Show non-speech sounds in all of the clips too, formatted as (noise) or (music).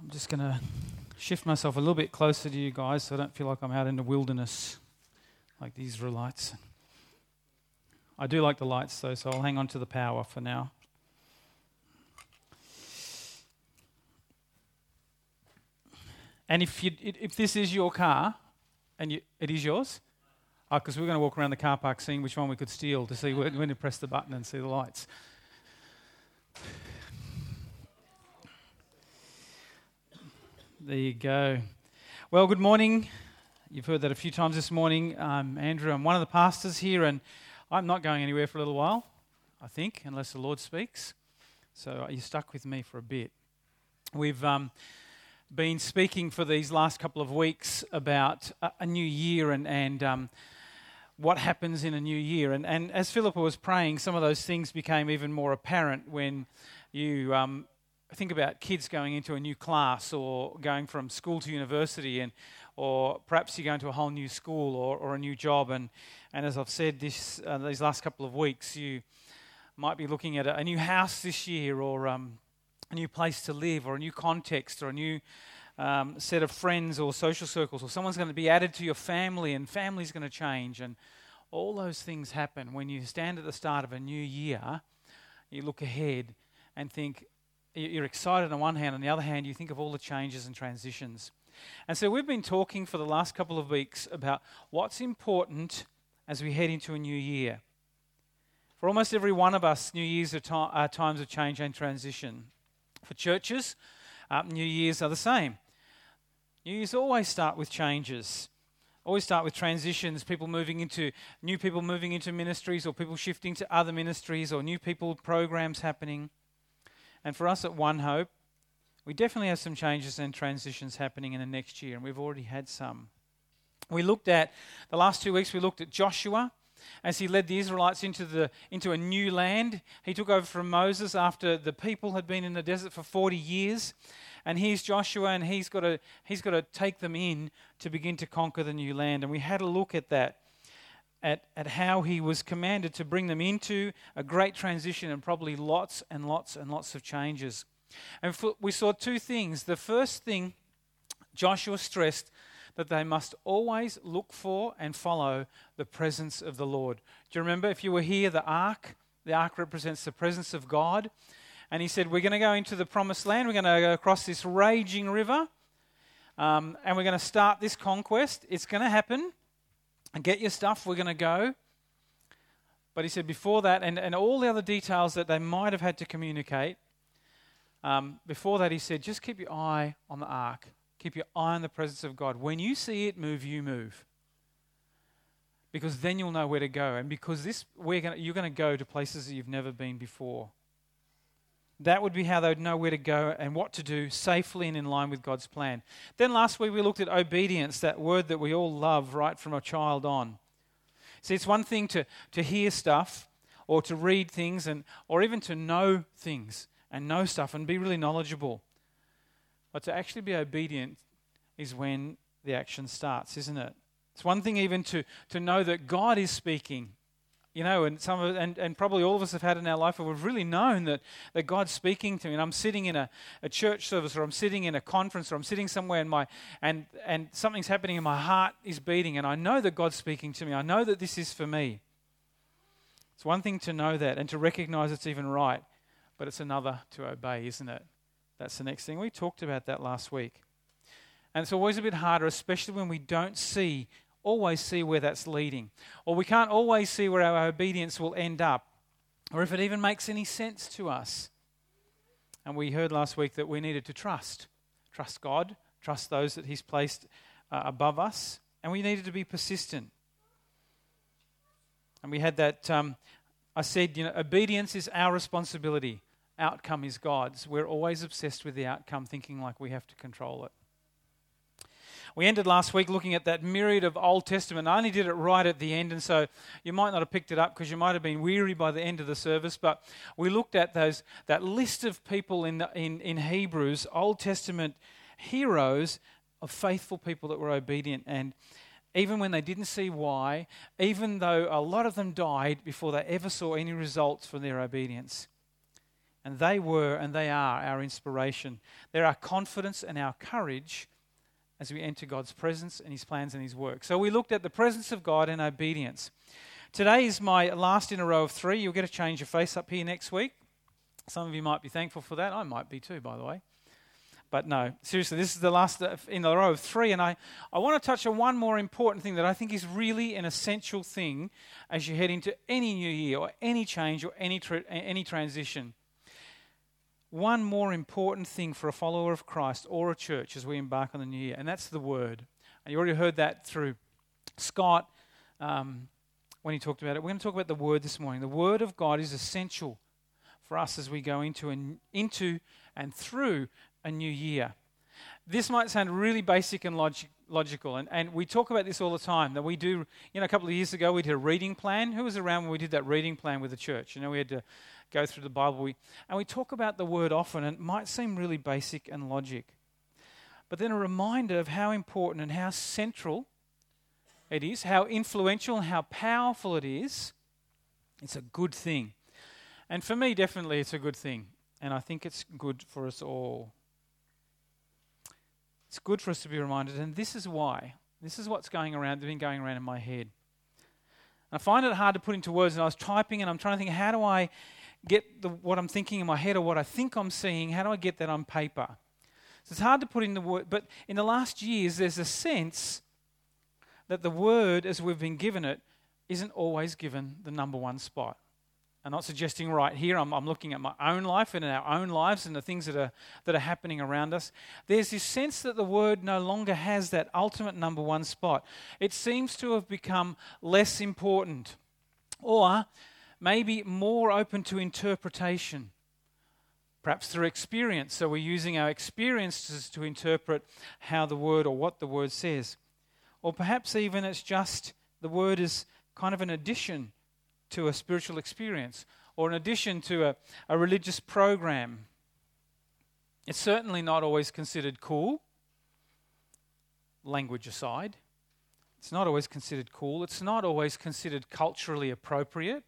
I'm just going to shift myself a little bit closer to you guys so I don't feel like I'm out in the wilderness like the Israelites. I do like the lights though, so I'll hang on to the power for now. And if, you, if this is your car, and you, it is yours, because uh, we're going to walk around the car park seeing which one we could steal to see when, when to press the button and see the lights. There you go. Well, good morning. You've heard that a few times this morning. I'm Andrew. I'm one of the pastors here, and I'm not going anywhere for a little while, I think, unless the Lord speaks. So you're stuck with me for a bit. We've um, been speaking for these last couple of weeks about a, a new year and, and um, what happens in a new year. And, and as Philippa was praying, some of those things became even more apparent when you um, think about kids going into a new class or going from school to university and or perhaps you're going to a whole new school or, or a new job. And, and as I've said this, uh, these last couple of weeks you might be looking at a, a new house this year or um, a new place to live or a new context or a new um, set of friends or social circles or someone's going to be added to your family and family's going to change. And all those things happen when you stand at the start of a new year you look ahead and think you're excited on one hand, on the other hand, you think of all the changes and transitions. And so we've been talking for the last couple of weeks about what's important as we head into a new year. For almost every one of us, New Year's are, are times of change and transition. For churches, uh, New Year's are the same. New Year's always start with changes. Always start with transitions, people moving into new people moving into ministries, or people shifting to other ministries, or new people programs happening. And for us at One Hope, we definitely have some changes and transitions happening in the next year, and we've already had some. We looked at, the last two weeks, we looked at Joshua as he led the Israelites into, the, into a new land. He took over from Moses after the people had been in the desert for 40 years. And here's Joshua, and he's got to, he's got to take them in to begin to conquer the new land. And we had a look at that at, at how he was commanded to bring them into a great transition and probably lots and lots and lots of changes. And we saw two things. The first thing, Joshua stressed that they must always look for and follow the presence of the Lord. Do you remember if you were here, the ark? The ark represents the presence of God. And he said, We're going to go into the promised land. We're going to go across this raging river. Um, and we're going to start this conquest. It's going to happen and get your stuff, we're going to go. But he said before that, and, and all the other details that they might have had to communicate, um, before that, he said, just keep your eye on the ark. Keep your eye on the presence of God. When you see it move, you move. Because then you'll know where to go. And because this, we're gonna, you're going to go to places that you've never been before. That would be how they would know where to go and what to do safely and in line with God's plan. Then last week we looked at obedience, that word that we all love right from a child on. See, it's one thing to, to hear stuff or to read things and, or even to know things and know stuff and be really knowledgeable. But to actually be obedient is when the action starts, isn't it? It's one thing even to, to know that God is speaking you know, and some of, and, and probably all of us have had in our life where we've really known that, that God's speaking to me. And I'm sitting in a, a church service or I'm sitting in a conference or I'm sitting somewhere and my and and something's happening and my heart is beating and I know that God's speaking to me. I know that this is for me. It's one thing to know that and to recognize it's even right, but it's another to obey, isn't it? That's the next thing. We talked about that last week. And it's always a bit harder, especially when we don't see always see where that's leading, or we can't always see where our obedience will end up, or if it even makes any sense to us. And we heard last week that we needed to trust trust God, trust those that He's placed uh, above us, and we needed to be persistent. And we had that, um, I said, you know, obedience is our responsibility, outcome is God's. We're always obsessed with the outcome, thinking like we have to control it. We ended last week looking at that myriad of Old Testament. I only did it right at the end, and so you might not have picked it up because you might have been weary by the end of the service. But we looked at those that list of people in, the, in, in Hebrews, Old Testament heroes of faithful people that were obedient and even when they didn't see why, even though a lot of them died before they ever saw any results from their obedience. And they were and they are our inspiration. They're our confidence and our courage as we enter God's presence and His plans and His work. So we looked at the presence of God and obedience. Today is my last in a row of three. You'll get a change of face up here next week. Some of you might be thankful for that. I might be too, by the way. But no, seriously, this is the last in a row of three. And I, I want to touch on one more important thing that I think is really an essential thing as you head into any new year or any change or any, tra- any transition. One more important thing for a follower of Christ or a church as we embark on the new year, and that's the Word. And you already heard that through Scott um, when he talked about it. We're going to talk about the Word this morning. The Word of God is essential for us as we go into and, into and through a new year. This might sound really basic and log- logical, and, and we talk about this all the time. That we do, you know, a couple of years ago we did a reading plan. Who was around when we did that reading plan with the church? You know, we had to go through the Bible, we, and we talk about the word often, and it might seem really basic and logic. But then a reminder of how important and how central it is, how influential and how powerful it is. It's a good thing. And for me, definitely, it's a good thing. And I think it's good for us all. It's good for us to be reminded, and this is why. This is what's going around, been going around in my head. I find it hard to put into words, and I was typing and I'm trying to think, how do I get the, what I'm thinking in my head or what I think I'm seeing, how do I get that on paper? So it's hard to put in the word, but in the last years, there's a sense that the word, as we've been given it, isn't always given the number one spot. I'm not suggesting right here, I'm, I'm, looking at my own life and in our own lives and the things that are, that are happening around us. There's this sense that the word no longer has that ultimate number one spot. It seems to have become less important or maybe more open to interpretation, perhaps through experience. So we're using our experiences to interpret how the word or what the word says. Or perhaps even it's just the word is kind of an addition to a spiritual experience or an addition to a, a religious program. It's certainly not always considered cool, language aside. It's not always considered cool. It's not always considered culturally appropriate.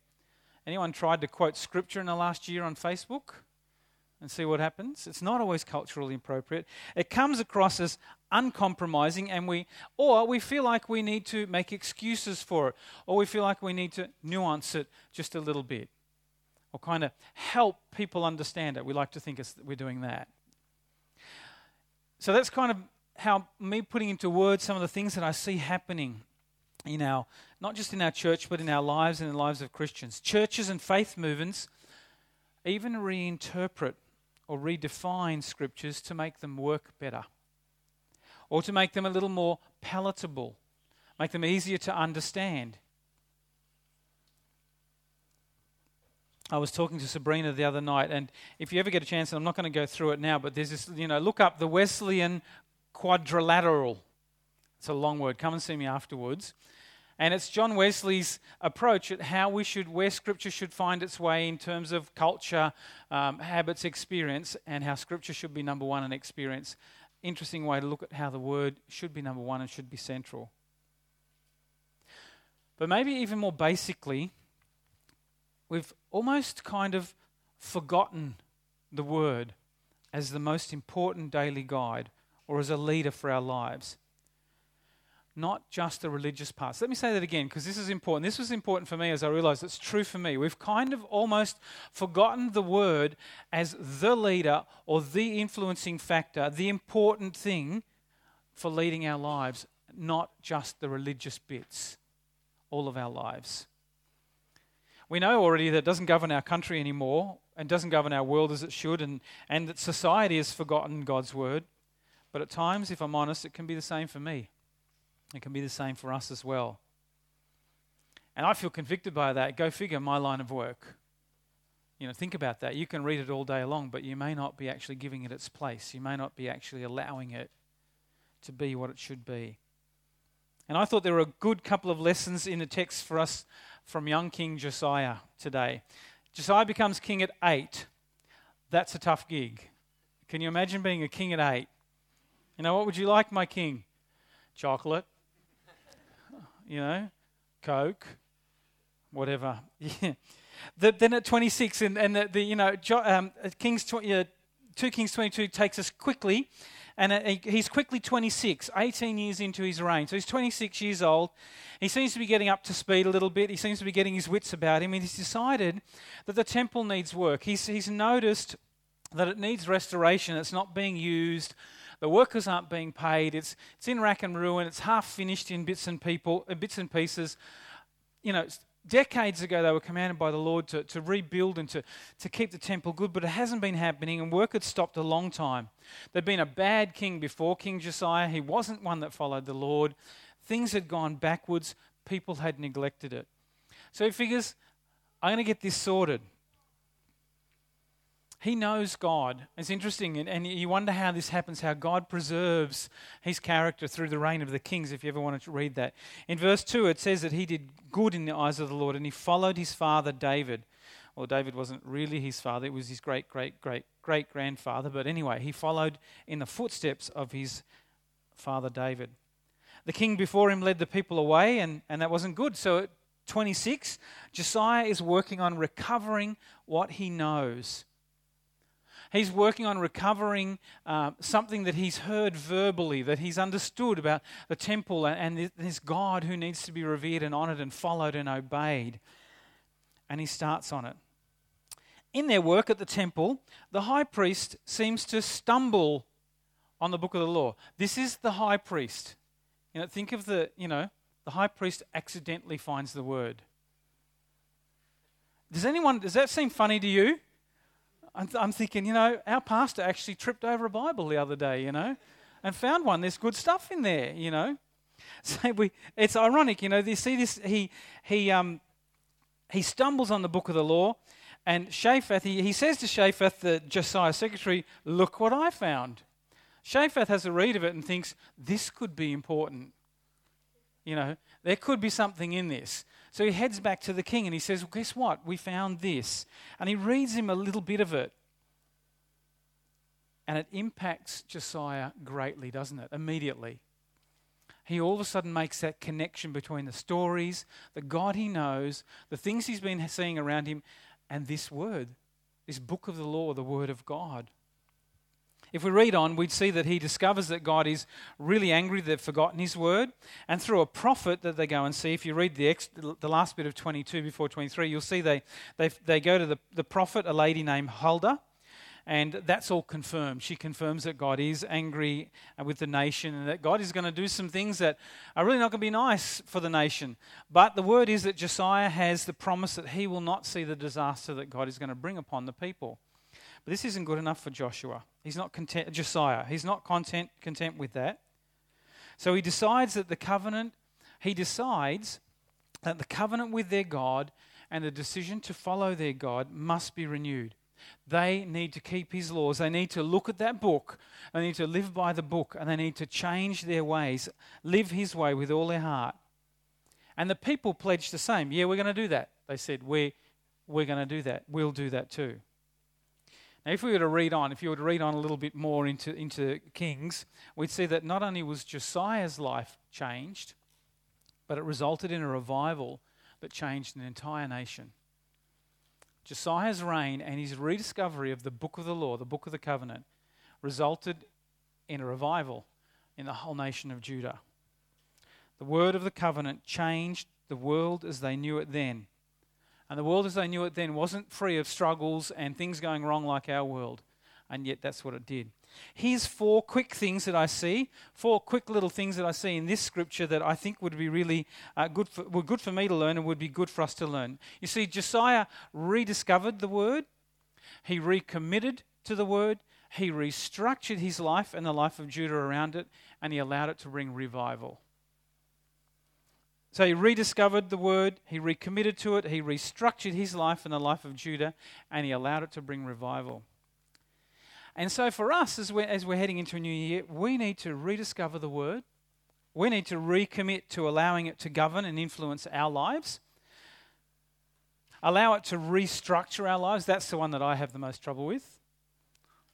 Anyone tried to quote scripture in the last year on Facebook and see what happens? It's not always culturally appropriate. It comes across as uncompromising and we or we feel like we need to make excuses for it or we feel like we need to nuance it just a little bit or kind of help people understand it. We like to think we're doing that. So that's kind of how me putting into words some of the things that I see happening in our not just in our church but in our lives and in the lives of Christians. Churches and faith movements even reinterpret or redefine scriptures to make them work better or to make them a little more palatable, make them easier to understand. I was talking to Sabrina the other night, and if you ever get a chance, and I'm not going to go through it now, but there's this, you know, look up the Wesleyan quadrilateral. It's a long word. Come and see me afterwards. And it's John Wesley's approach at how we should, where Scripture should find its way in terms of culture, um, habits, experience, and how Scripture should be number one in experience interesting way to look at how the word should be number one and should be central. But maybe even more basically, we've almost kind of forgotten the word as the most important daily guide or as a leader for our lives not just the religious parts. Let me say that again because this is important. This was important for me as I realized it's true for me. We've kind of almost forgotten the word as the leader or the influencing factor, the important thing for leading our lives, not just the religious bits, all of our lives. We know already that it doesn't govern our country anymore and doesn't govern our world as it should, and, and that society has forgotten God's word. But at times, if I'm honest, it can be the same for me. It can be the same for us as well. And I feel convicted by that. Go figure, my line of work. You know, think about that. You can read it all day long, but you may not be actually giving it its place. You may not be actually allowing it to be what it should be. And I thought there were a good couple of lessons in the text for us from young King Josiah today. Josiah becomes king at eight. That's a tough gig. Can you imagine being a king at eight? You know, what would you like, my king? Chocolate you know, Coke, whatever. (laughs) The, then at 26, and, and the, the you know, um, Kings 20, uh, 2 Kings 22 takes us quickly, and uh, he's quickly 26, 18 years into his reign. So he's 26 years old. He seems to be getting up to speed a little bit. He seems to be getting his wits about him, and he's decided that the temple needs work. He's, he's noticed that it needs restoration. It's not being used. The workers aren't being paid. It's, it's in rack and ruin. It's half finished in bits and people, uh, bits and pieces. You know, decades ago they were commanded by the Lord to, to rebuild and to, to keep the temple good, but it hasn't been happening, and work had stopped a long time. There'd been a bad king before King Josiah. He wasn't one that followed the Lord. Things had gone backwards. People had neglected it. So he figures, I'm going to get this sorted. He knows God. It's interesting, and, and, you wonder how this happens, how God preserves his character through the reign of the kings, if you ever wanted to read that. In verse 2, it says that he did good in the eyes of the Lord, and he followed his father David. Well, David wasn't really his father, it was his great, great, great, great grandfather. But anyway, he followed in the footsteps of his father David. The king before him led the people away, and, and that wasn't good. So at 26, Josiah is working on recovering what he knows. He's working on recovering uh, something that he's heard verbally, that he's understood about the temple and this God who needs to be revered and honored and followed and obeyed. And he starts on it. In their work at the temple, the high priest seems to stumble on the book of the law. This is the high priest. You know, think of the, you know, the high priest accidentally finds the word. Does anyone, does that seem funny to you? I'm, thinking, you know, our pastor actually tripped over a Bible the other day, you know, and found one. There's good stuff in there, you know. (laughs) So we, it's ironic, you know. You see this, he, he, um, he stumbles on the book of the law, and Shaphan, he, he says to Shaphan, the Josiah secretary, Look what I found. Shaphan has a read of it and thinks, This could be important. You know, there could be something in this. So he heads back to the king and he says, well, Guess what? We found this. And he reads him a little bit of it. And it impacts Josiah greatly, doesn't it? Immediately. He all of a sudden makes that connection between the stories, the God he knows, the things he's been seeing around him, and this word, this book of the law, the word of God. If we read on, we'd see that he discovers that God is really angry they've forgotten his word. And through a prophet that they go and see, if you read the, ex, the last bit of 22 before 23, you'll see they, they, they go to the, the prophet, a lady named Huldah. And that's all confirmed. She confirms that God is angry with the nation and that God is going to do some things that are really not going to be nice for the nation. But the word is that Josiah has the promise that he will not see the disaster that God is going to bring upon the people. But this isn't good enough for Joshua. He's not content, Josiah. He's not content, content with that. So he decides that the covenant, he decides that the covenant with their God and the decision to follow their God must be renewed. They need to keep his laws. They need to look at that book. They need to live by the book and they need to change their ways, live his way with all their heart. And the people pledged the same. Yeah, we're going to do that. They said, We're, we're going to do that. We'll do that too. Now, if we were to read on, if you were to read on a little bit more into, into Kings, we'd see that not only was Josiah's life changed, but it resulted in a revival that changed an entire nation. Josiah's reign and his rediscovery of the book of the law, the book of the covenant, resulted in a revival in the whole nation of Judah. The word of the covenant changed the world as they knew it then. And the world as they knew it then wasn't free of struggles and things going wrong like our world. And yet that's what it did. Here's four quick things that I see, four quick little things that I see in this scripture that I think would be really uh, good, for, were good for me to learn and would be good for us to learn. You see, Josiah rediscovered the word, he recommitted to the word, he restructured his life and the life of Judah around it, and he allowed it to bring revival. So he rediscovered the word, he recommitted to it, he restructured his life and the life of Judah, and he allowed it to bring revival. And so for us, as we're, as we're heading into a new year, we need to rediscover the word. We need to recommit to allowing it to govern and influence our lives. Allow it to restructure our lives. That's the one that I have the most trouble with.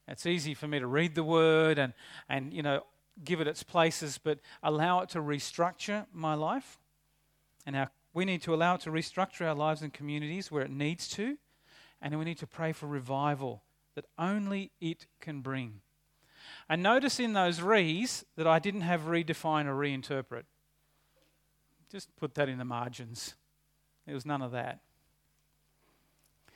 It's easy for me to read the word and, and you know, give it its places, but allow it to restructure my life and our We need to allow it to restructure our lives and communities where it needs to. And we need to pray for revival that only it can bring. And notice in those re's that I didn't have redefine or reinterpret. Just put that in the margins. There was none of that.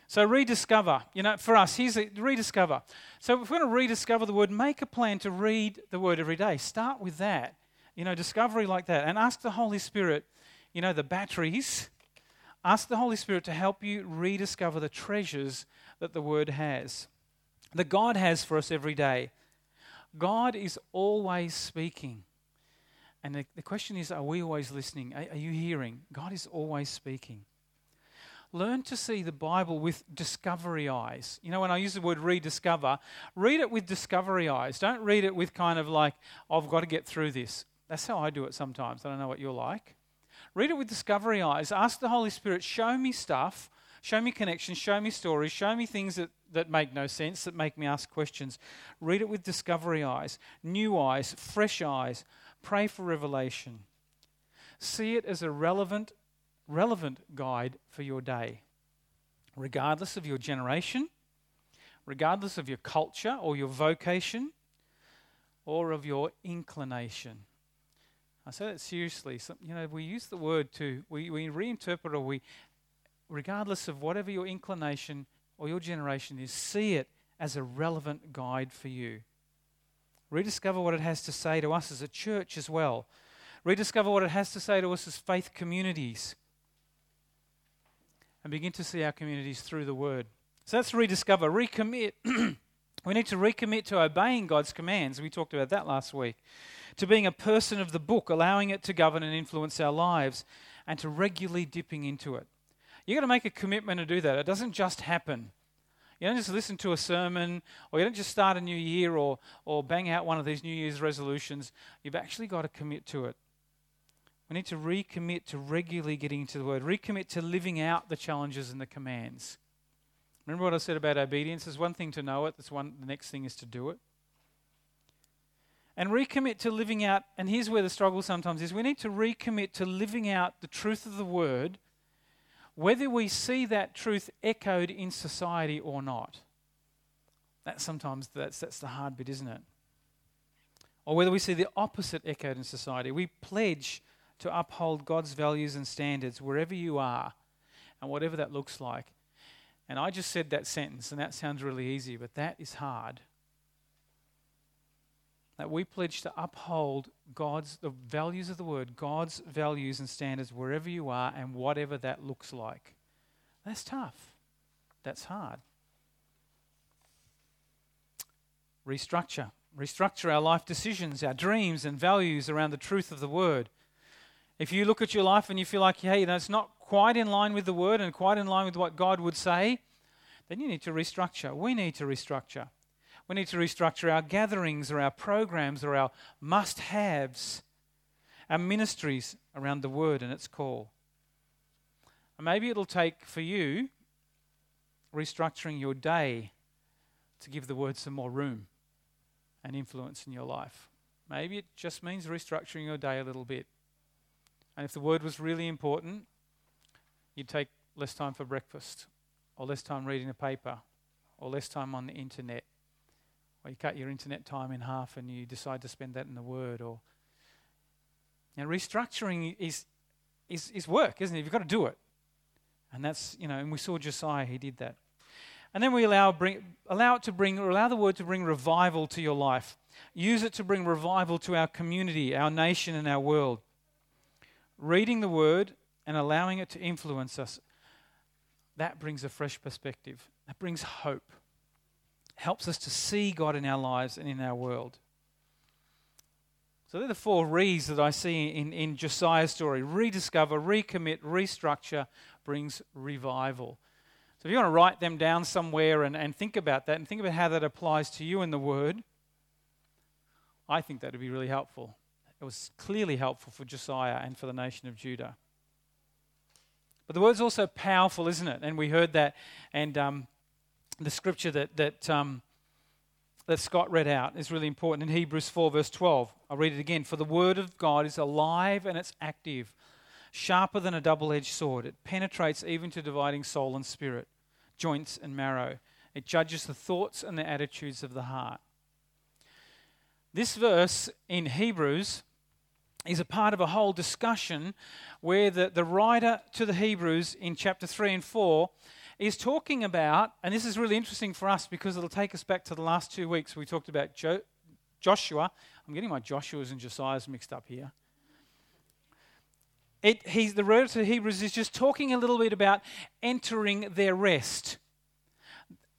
So rediscover. You know, for us, here's a, rediscover. So if we're going to rediscover the word, make a plan to read the word every day. Start with that. You know, discovery like that. And ask the Holy Spirit, you know, the batteries. Ask the Holy Spirit to help you rediscover the treasures that the word has. That God has for us every day. God is always speaking. And the, the question is, are we always listening? Are, are you hearing? God is always speaking. Learn to see the Bible with discovery eyes. You know, when I use the word rediscover, read it with discovery eyes. Don't read it with kind of like, I've got to get through this. That's how I do it sometimes. I don't know what you're like. Read it with discovery eyes. Ask the Holy Spirit, show me stuff, show me connections, show me stories, show me things that, that make no sense, that make me ask questions. Read it with discovery eyes, new eyes, fresh eyes. Pray for revelation. See it as a relevant, relevant guide for your day, regardless of your generation, regardless of your culture or your vocation, or of your inclination. I say that seriously. So, you know, we use the word to, we, we reinterpret or we, regardless of whatever your inclination or your generation is, see it as a relevant guide for you. Rediscover what it has to say to us as a church as well. Rediscover what it has to say to us as faith communities. And begin to see our communities through the Word. So that's rediscover. Recommit. (clears throat) we need to recommit to obeying God's commands. We talked about that last week. To being a person of the book, allowing it to govern and influence our lives, and to regularly dipping into it. You've got to make a commitment to do that. It doesn't just happen. You don't just listen to a sermon, or you don't just start a new year or, or bang out one of these New Year's resolutions. You've actually got to commit to it. We need to recommit to regularly getting into the Word, recommit to living out the challenges and the commands. Remember what I said about obedience? There's one thing to know it, That's one, the next thing is to do it. And recommit to living out, and here's where the struggle sometimes is we need to recommit to living out the truth of the Word whether we see that truth echoed in society or not. That sometimes that's, that's the hard bit, isn't it? Or whether we see the opposite echoed in society. We pledge to uphold God's values and standards wherever you are and whatever that looks like. And I just said that sentence, and that sounds really easy, but that is hard that we pledge to uphold God's the values of the word, God's values and standards wherever you are and whatever that looks like. That's tough. That's hard. Restructure. Restructure our life decisions, our dreams and values around the truth of the word. If you look at your life and you feel like, hey, it's not quite in line with the word and quite in line with what God would say, then you need to restructure. We need to restructure. We need to restructure our gatherings or our programs or our must haves, our ministries around the word and its call. And maybe it'll take for you restructuring your day to give the word some more room and influence in your life. Maybe it just means restructuring your day a little bit. And if the word was really important, you'd take less time for breakfast, or less time reading the paper, or less time on the internet, or you cut your internet time in half and you decide to spend that in the Word, or know, restructuring is, is, is work, isn't it? You've got to do it. And that's, you know, and we saw Josiah, he did that. And then we allow, bring, allow it to bring, allow the word to bring revival to your life. Use it to bring revival to our community, our nation, and our world. Reading the word and allowing it to influence us, that brings a fresh perspective. That brings hope helps us to see God in our lives and in our world. So they're the four re's that I see in, in Josiah's story rediscover, recommit, restructure brings revival. So if you want to write them down somewhere and, and think about that and think about how that applies to you in the Word, I think that would be really helpful. It was clearly helpful for Josiah and for the nation of Judah. But the word's also powerful, isn't it? And we heard that, and um, the scripture that, that, um, that Scott read out is really important in Hebrews 4, verse 12. I'll read it again. For the word of God is alive and it's active. sharper than a double edged sword. It penetrates even to dividing soul and spirit, joints and marrow. It judges the thoughts and the attitudes of the heart. This verse in Hebrews is a part of a whole discussion where the, the writer to the Hebrews in chapter 3 and 4 is talking about, and this is really interesting for us because it'll take us back to the last two weeks. We talked about jo- Joshua. I'm getting my Joshuas and Josiahs mixed up here. It, he's, the writer to Hebrews is just talking a little bit about entering their rest.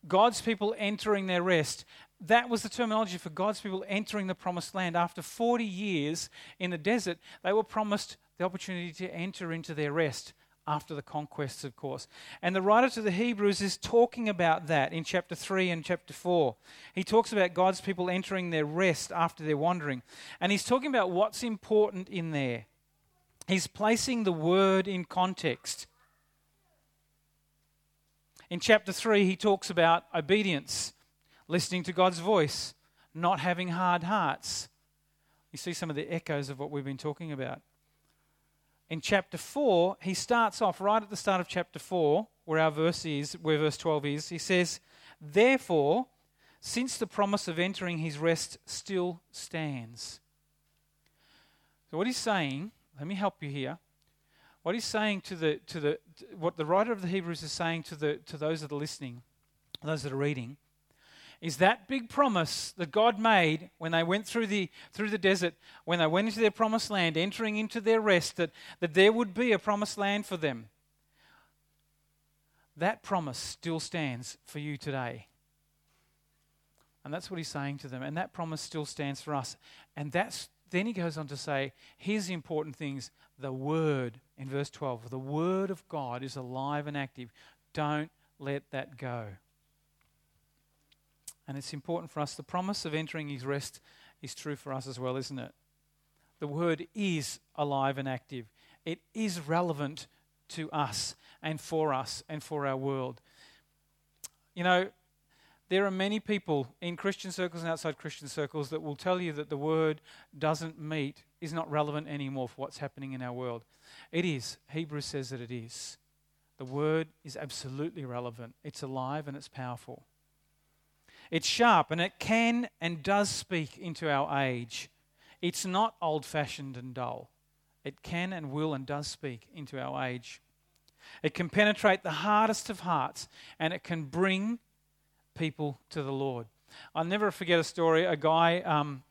God's people entering their rest. That was the terminology for God's people entering the promised land. After 40 years in the desert, they were promised the opportunity to enter into their rest after the conquests, of course. And the writer to the Hebrews is talking about that in chapter 3 and chapter 4. He talks about God's people entering their rest after their wandering. And he's talking about what's important in there. He's placing the word in context. In chapter 3, he talks about obedience, listening to God's voice, not having hard hearts. You see some of the echoes of what we've been talking about. In chapter 4, he starts off right at the start of chapter 4, where our verse is, where verse 12 is. He says, Therefore, since the promise of entering his rest still stands. So, what he's saying, let me help you here. What he's saying to the, to the, what the writer of the Hebrews is saying to, the, to those that are listening, those that are reading, is that big promise that God made when they went through the, through the desert, when they went into their promised land, entering into their rest, that, that there would be a promised land for them. That promise still stands for you today. And that's what he's saying to them. And that promise still stands for us. And that's then he goes on to say, here's the important things. The word in verse 12, the word of God is alive and active. Don't let that go. And it's important for us. The promise of entering his rest is true for us as well, isn't it? The word is alive and active, it is relevant to us and for us and for our world. You know, there are many people in Christian circles and outside Christian circles that will tell you that the word doesn't meet, is not relevant anymore for what's happening in our world. It is. Hebrews says that it is. The word is absolutely relevant, it's alive and it's powerful. It's sharp and it can and does speak into our age. It's not old fashioned and dull. It can and will and does speak into our age. It can penetrate the hardest of hearts and it can bring people to the Lord. I'll never forget a story. A guy, um,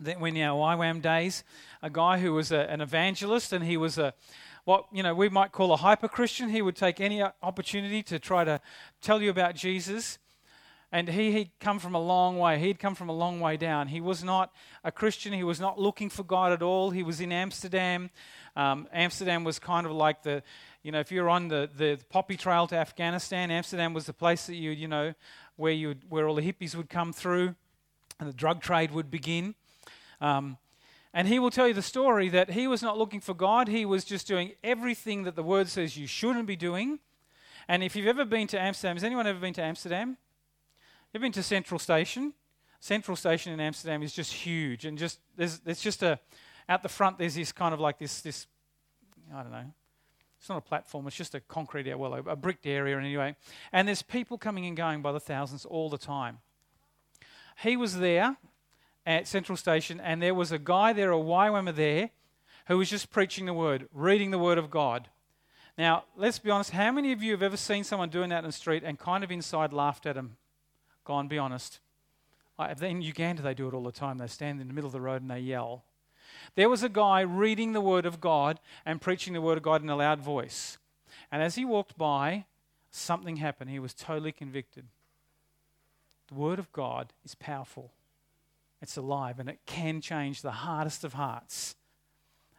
that when our YWAM days, a guy who was a, an evangelist and he was a what you know we might call a hyper Christian. He would take any opportunity to try to tell you about Jesus. And he had come from a long way. He'd come from a long way down. He was not a Christian. He was not looking for God at all. He was in Amsterdam. Um, Amsterdam was kind of like the, you know, if you're on the, the poppy trail to Afghanistan, Amsterdam was the place that you, you know, where, you where all the hippies would come through and the drug trade would begin. Um, and he will tell you the story that he was not looking for God. He was just doing everything that the word says you shouldn't be doing. And if you've ever been to Amsterdam, has anyone ever been to Amsterdam? You've been to Central Station? Central Station in Amsterdam is just huge, and just there's there's just a out the front there's this kind of like this this I don't know. It's not a platform. It's just a concrete area, well, a bricked area anyway. And there's people coming and going by the thousands all the time. He was there at Central Station, and there was a guy there, a YWAMer there, who was just preaching the word, reading the word of God. Now, let's be honest. How many of you have ever seen someone doing that in the street and kind of inside laughed at him? Go on, be honest. In Uganda, they do it all the time. They stand in the middle of the road and they yell. There was a guy reading the Word of God and preaching the Word of God in a loud voice. And as he walked by, something happened. He was totally convicted. The Word of God is powerful, it's alive, and it can change the hardest of hearts.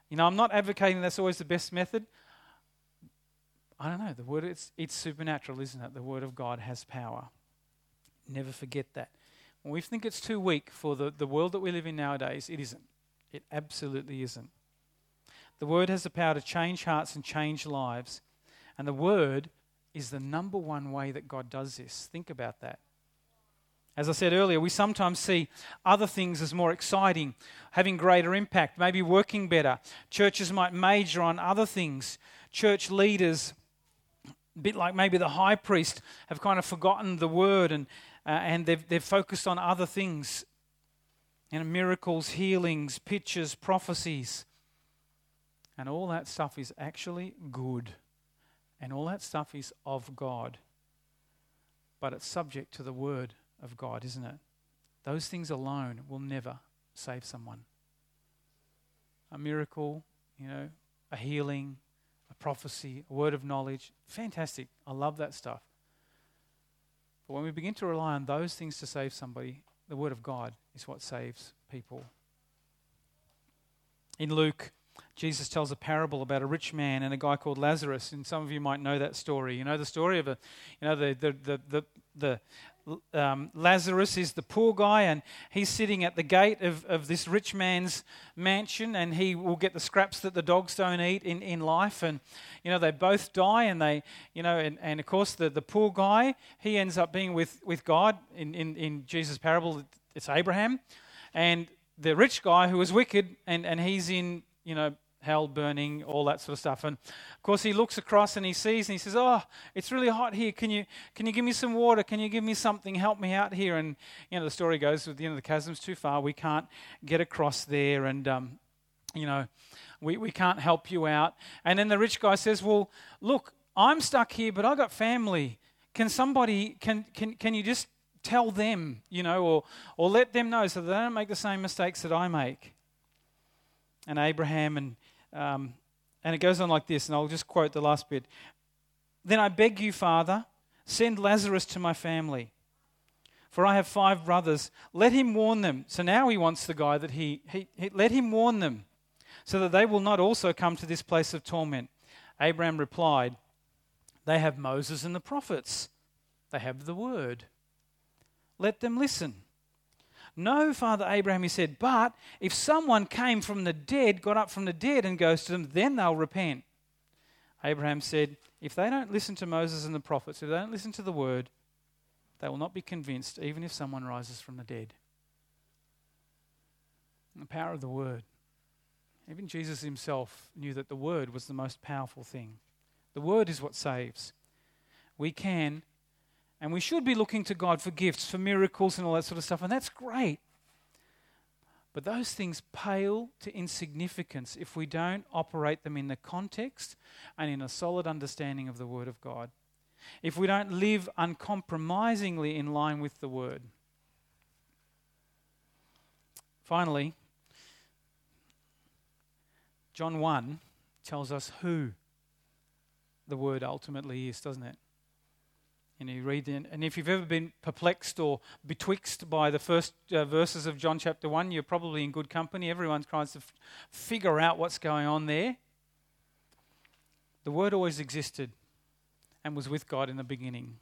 You know, I'm not advocating that's always the best method. I don't know. The word it's it's supernatural, isn't it? The word of God has power. Never forget that. When we think it's too weak for the, the world that we live in nowadays, it isn't. It absolutely isn't. The Word has the power to change hearts and change lives. And the Word is the number one way that God does this. Think about that. As I said earlier, we sometimes see other things as more exciting, having greater impact, maybe working better. Churches might major on other things. Church leaders, a bit like maybe the high priest, have kind of forgotten the word and, uh, and they've, they've focused on other things. Know, miracles, healings, pictures, prophecies. And all that stuff is actually good. And all that stuff is of God. But it's subject to the word of God, isn't it? Those things alone will never save someone. A miracle, you know, a healing, a prophecy, a word of knowledge, fantastic. I love that stuff. But when we begin to rely on those things to save somebody, the word of God is what saves people. In Luke, Jesus tells a parable about a rich man and a guy called Lazarus, and some of you might know that story. You know the story of a, you know the the the the, the um, Lazarus is the poor guy, and he's sitting at the gate of, of this rich man's mansion, and he will get the scraps that the dogs don't eat in, in life. And, you know, they both die, and they, you know, and, and of course, the, the poor guy, he ends up being with, with God. In, in, in Jesus' parable, it's Abraham. And the rich guy who was wicked, and, and he's in, you know, hell burning, all that sort of stuff. And of course, he looks across and he sees and he says, "Oh, it's really hot here. Can you can you give me some water? Can you give me something? Help me out here." And you know, the story goes, "At the end of the chasm's too far. We can't get across there." And um, you know, we we can't help you out. And then the rich guy says, "Well, look, I'm stuck here, but I got family. Can somebody can can can you just tell them, you know, or or let them know so they don't make the same mistakes that I make?" And Abraham and um, and it goes on like this, and I'll just quote the last bit. Then I beg you, Father, send Lazarus to my family, for I have five brothers. Let him warn them. So now he wants the guy that he, he, he let him warn them, so that they will not also come to this place of torment. Abraham replied, They have Moses and the prophets, they have the word. Let them listen. No, Father Abraham, he said, but if someone came from the dead, got up from the dead, and goes to them, then they'll repent. Abraham said, If they don't listen to Moses and the prophets, if they don't listen to the word, they will not be convinced, even if someone rises from the dead. And the power of the word. Even Jesus himself knew that the word was the most powerful thing. The word is what saves. We can and we should be looking to God for gifts, for miracles, and all that sort of stuff. And that's great. But those things pale to insignificance if we don't operate them in the context and in a solid understanding of the Word of God. If we don't live uncompromisingly in line with the Word. Finally, John 1 tells us who the Word ultimately is, doesn't it? And you read in, and if you've ever been perplexed or betwixt by the first uh, verses of John chapter 1, you're probably in good company. Everyone's trying to f- figure out what's going on there. The Word always existed and was with God in the beginning.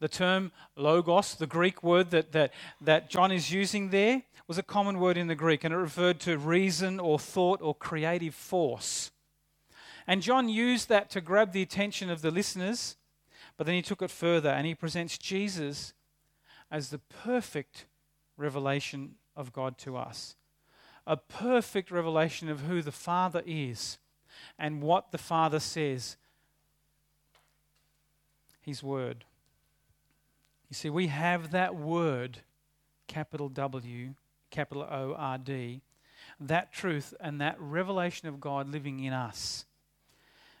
The term logos, the Greek word that, that, that John is using there, was a common word in the Greek, and it referred to reason or thought or creative force. And John used that to grab the attention of the listeners but then he took it further and he presents Jesus as the perfect revelation of God to us. A perfect revelation of who the Father is and what the Father says. His Word. You see, we have that Word, capital W, capital O R D, that truth and that revelation of God living in us.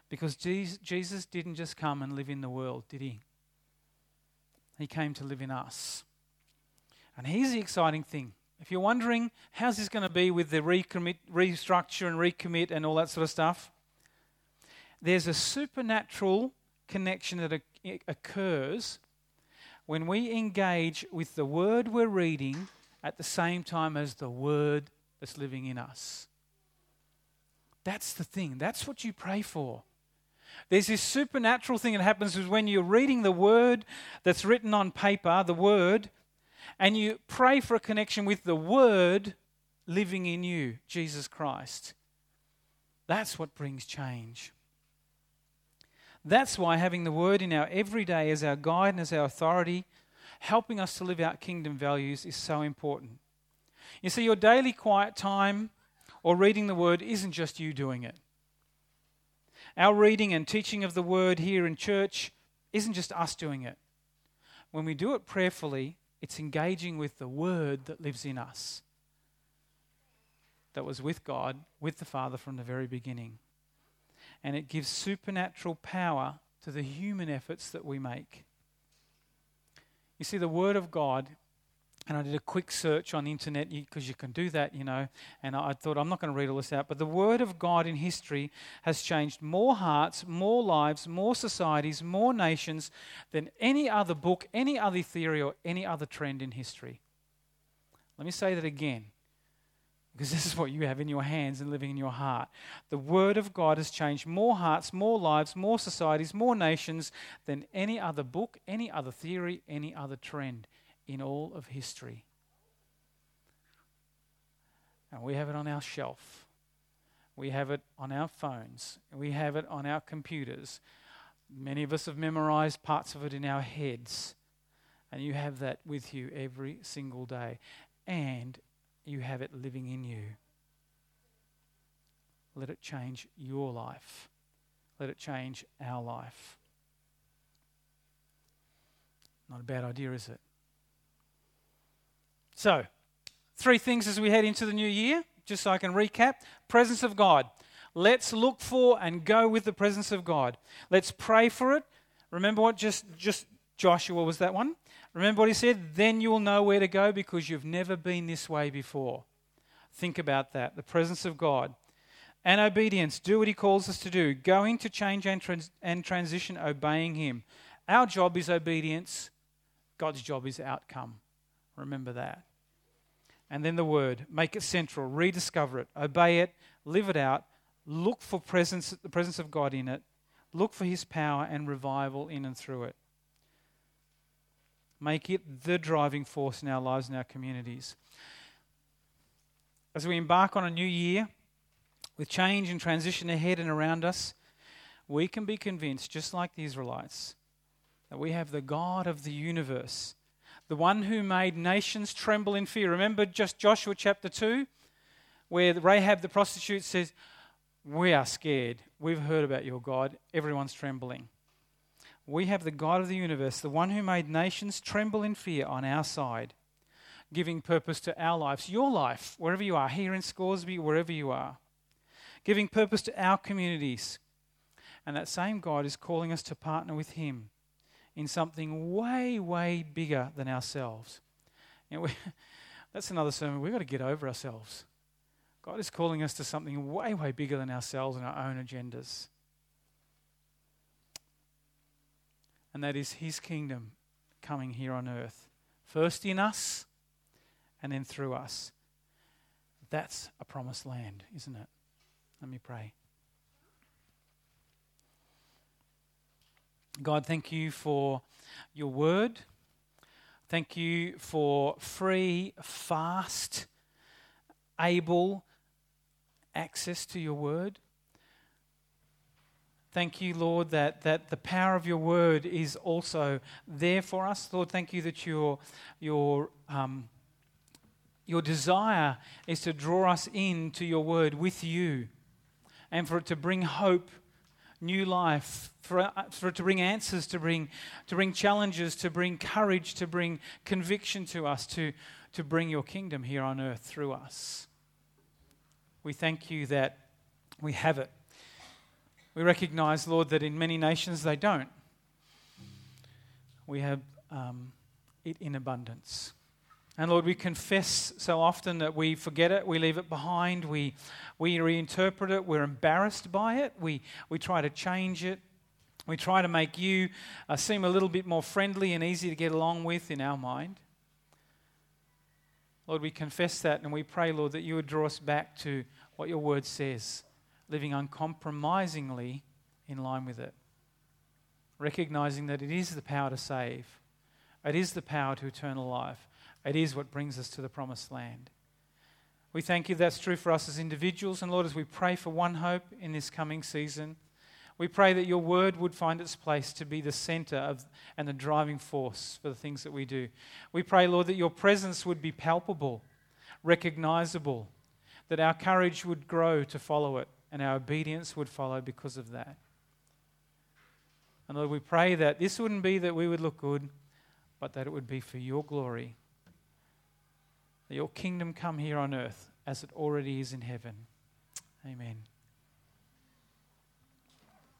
Because Jesus didn't just come and live in the world, did he? He came to live in us. And here's the exciting thing. If you're wondering how's this going to be with the recommit, restructure and recommit and all that sort of stuff, there's a supernatural connection that occurs when we engage with the word we're reading at the same time as the word that's living in us. That's the thing. That's what you pray for. There's this supernatural thing that happens when you're reading the word that's written on paper, the word, and you pray for a connection with the word living in you, Jesus Christ. That's what brings change. That's why having the word in our everyday as our guide and as our authority helping us to live out kingdom values is so important. You see, your daily quiet time or reading the word isn't just you doing it. Our reading and teaching of the word here in church isn't just us doing it. When we do it prayerfully, it's engaging with the word that lives in us, that was with God, with the Father from the very beginning. And it gives supernatural power to the human efforts that we make. You see, the Word of God and I did a quick search on the internet because you can do that, you know. And I thought, I'm not going to read all this out, but the Word of God in history has changed more hearts, more lives, more societies, more nations than any other book, any other theory, or any other trend in history. Let me say that again because (laughs) this is what you have in your hands and living in your heart. The Word of God has changed more hearts, more lives, more societies, more nations than any other book, any other theory, any other trend in all of history. And we have it on our shelf. We have it on our phones. We have it on our computers. Many of us have memorized parts of it in our heads. And you have that with you every single day. And you have it living in you. Let it change your life. Let it change our life. Not a bad idea, is it? So, three things as we head into the new year, just so I can recap. Presence of God. Let's look for and go with the presence of God. Let's pray for it. Remember what just, just Joshua was that one? Remember what he said? Then you'll know where to go because you've never been this way before. Think about that. The presence of God. And obedience. Do what he calls us to do. Going to change and, trans- and transition, obeying him. Our job is obedience, God's job is outcome. Remember that. And then the word, make it central, rediscover it, obey it, live it out, look for presence, the presence of God in it, look for his power and revival in and through it. Make it the driving force in our lives and our communities. As we embark on a new year, with change and transition ahead and around us, we can be convinced, just like the Israelites, that we have the God of the universe the one who made nations tremble in fear. Remember just Joshua chapter 2, where Rahab the prostitute says, We are scared. We've heard about your God. Everyone's trembling. We have the God of the universe, the one who made nations tremble in fear on our side, giving purpose to our lives, your life, wherever you are, here in Scoresby, wherever you are, giving purpose to our communities. And that same God is calling us to partner with Him in something way, way bigger than ourselves. (laughs) We, that's another sermon. We've got to get over ourselves. God is calling us to something way, way bigger than ourselves and our own agendas. And that is His kingdom coming here on earth. First in us and then through us. That's a promised land, isn't it? Let me pray. God, thank you for your word. Thank you for free, fast, able access to your word. Thank you, Lord, that, that the power of your word is also there for us. Lord, thank you that your, your, um, your desire is to draw us into your word with you and for it to bring hope new life, for, uh, for to bring answers, to bring, to bring challenges, to bring courage, to bring conviction to us, to, to bring your kingdom here on earth through us. We thank you that we have it. We recognize, Lord, that in many nations they don't. We have um, it in abundance. And Lord, we confess so often that we forget it, we leave it behind, we, we reinterpret it, we're embarrassed by it, we, we try to change it, we try to make you uh, seem a little bit more friendly and easy to get along with in our mind. Lord, we confess that and we pray, Lord, that you would draw us back to what your word says, living uncompromisingly in line with it, recognizing that it is the power to save, it is the power to eternal life. It is what brings us to the promised land. We thank you that's true for us as individuals. And Lord, as we pray for one hope in this coming season, We pray that your word would find its place to be the center of and the driving force for the things that we do. We pray, Lord, that your presence would be palpable, recognizable, that our courage would grow to follow it, and our obedience would follow because of that. And Lord, we pray that this wouldn't be that we would look good, but that it would be for your glory. Your kingdom come here on earth as it already is in heaven. Amen.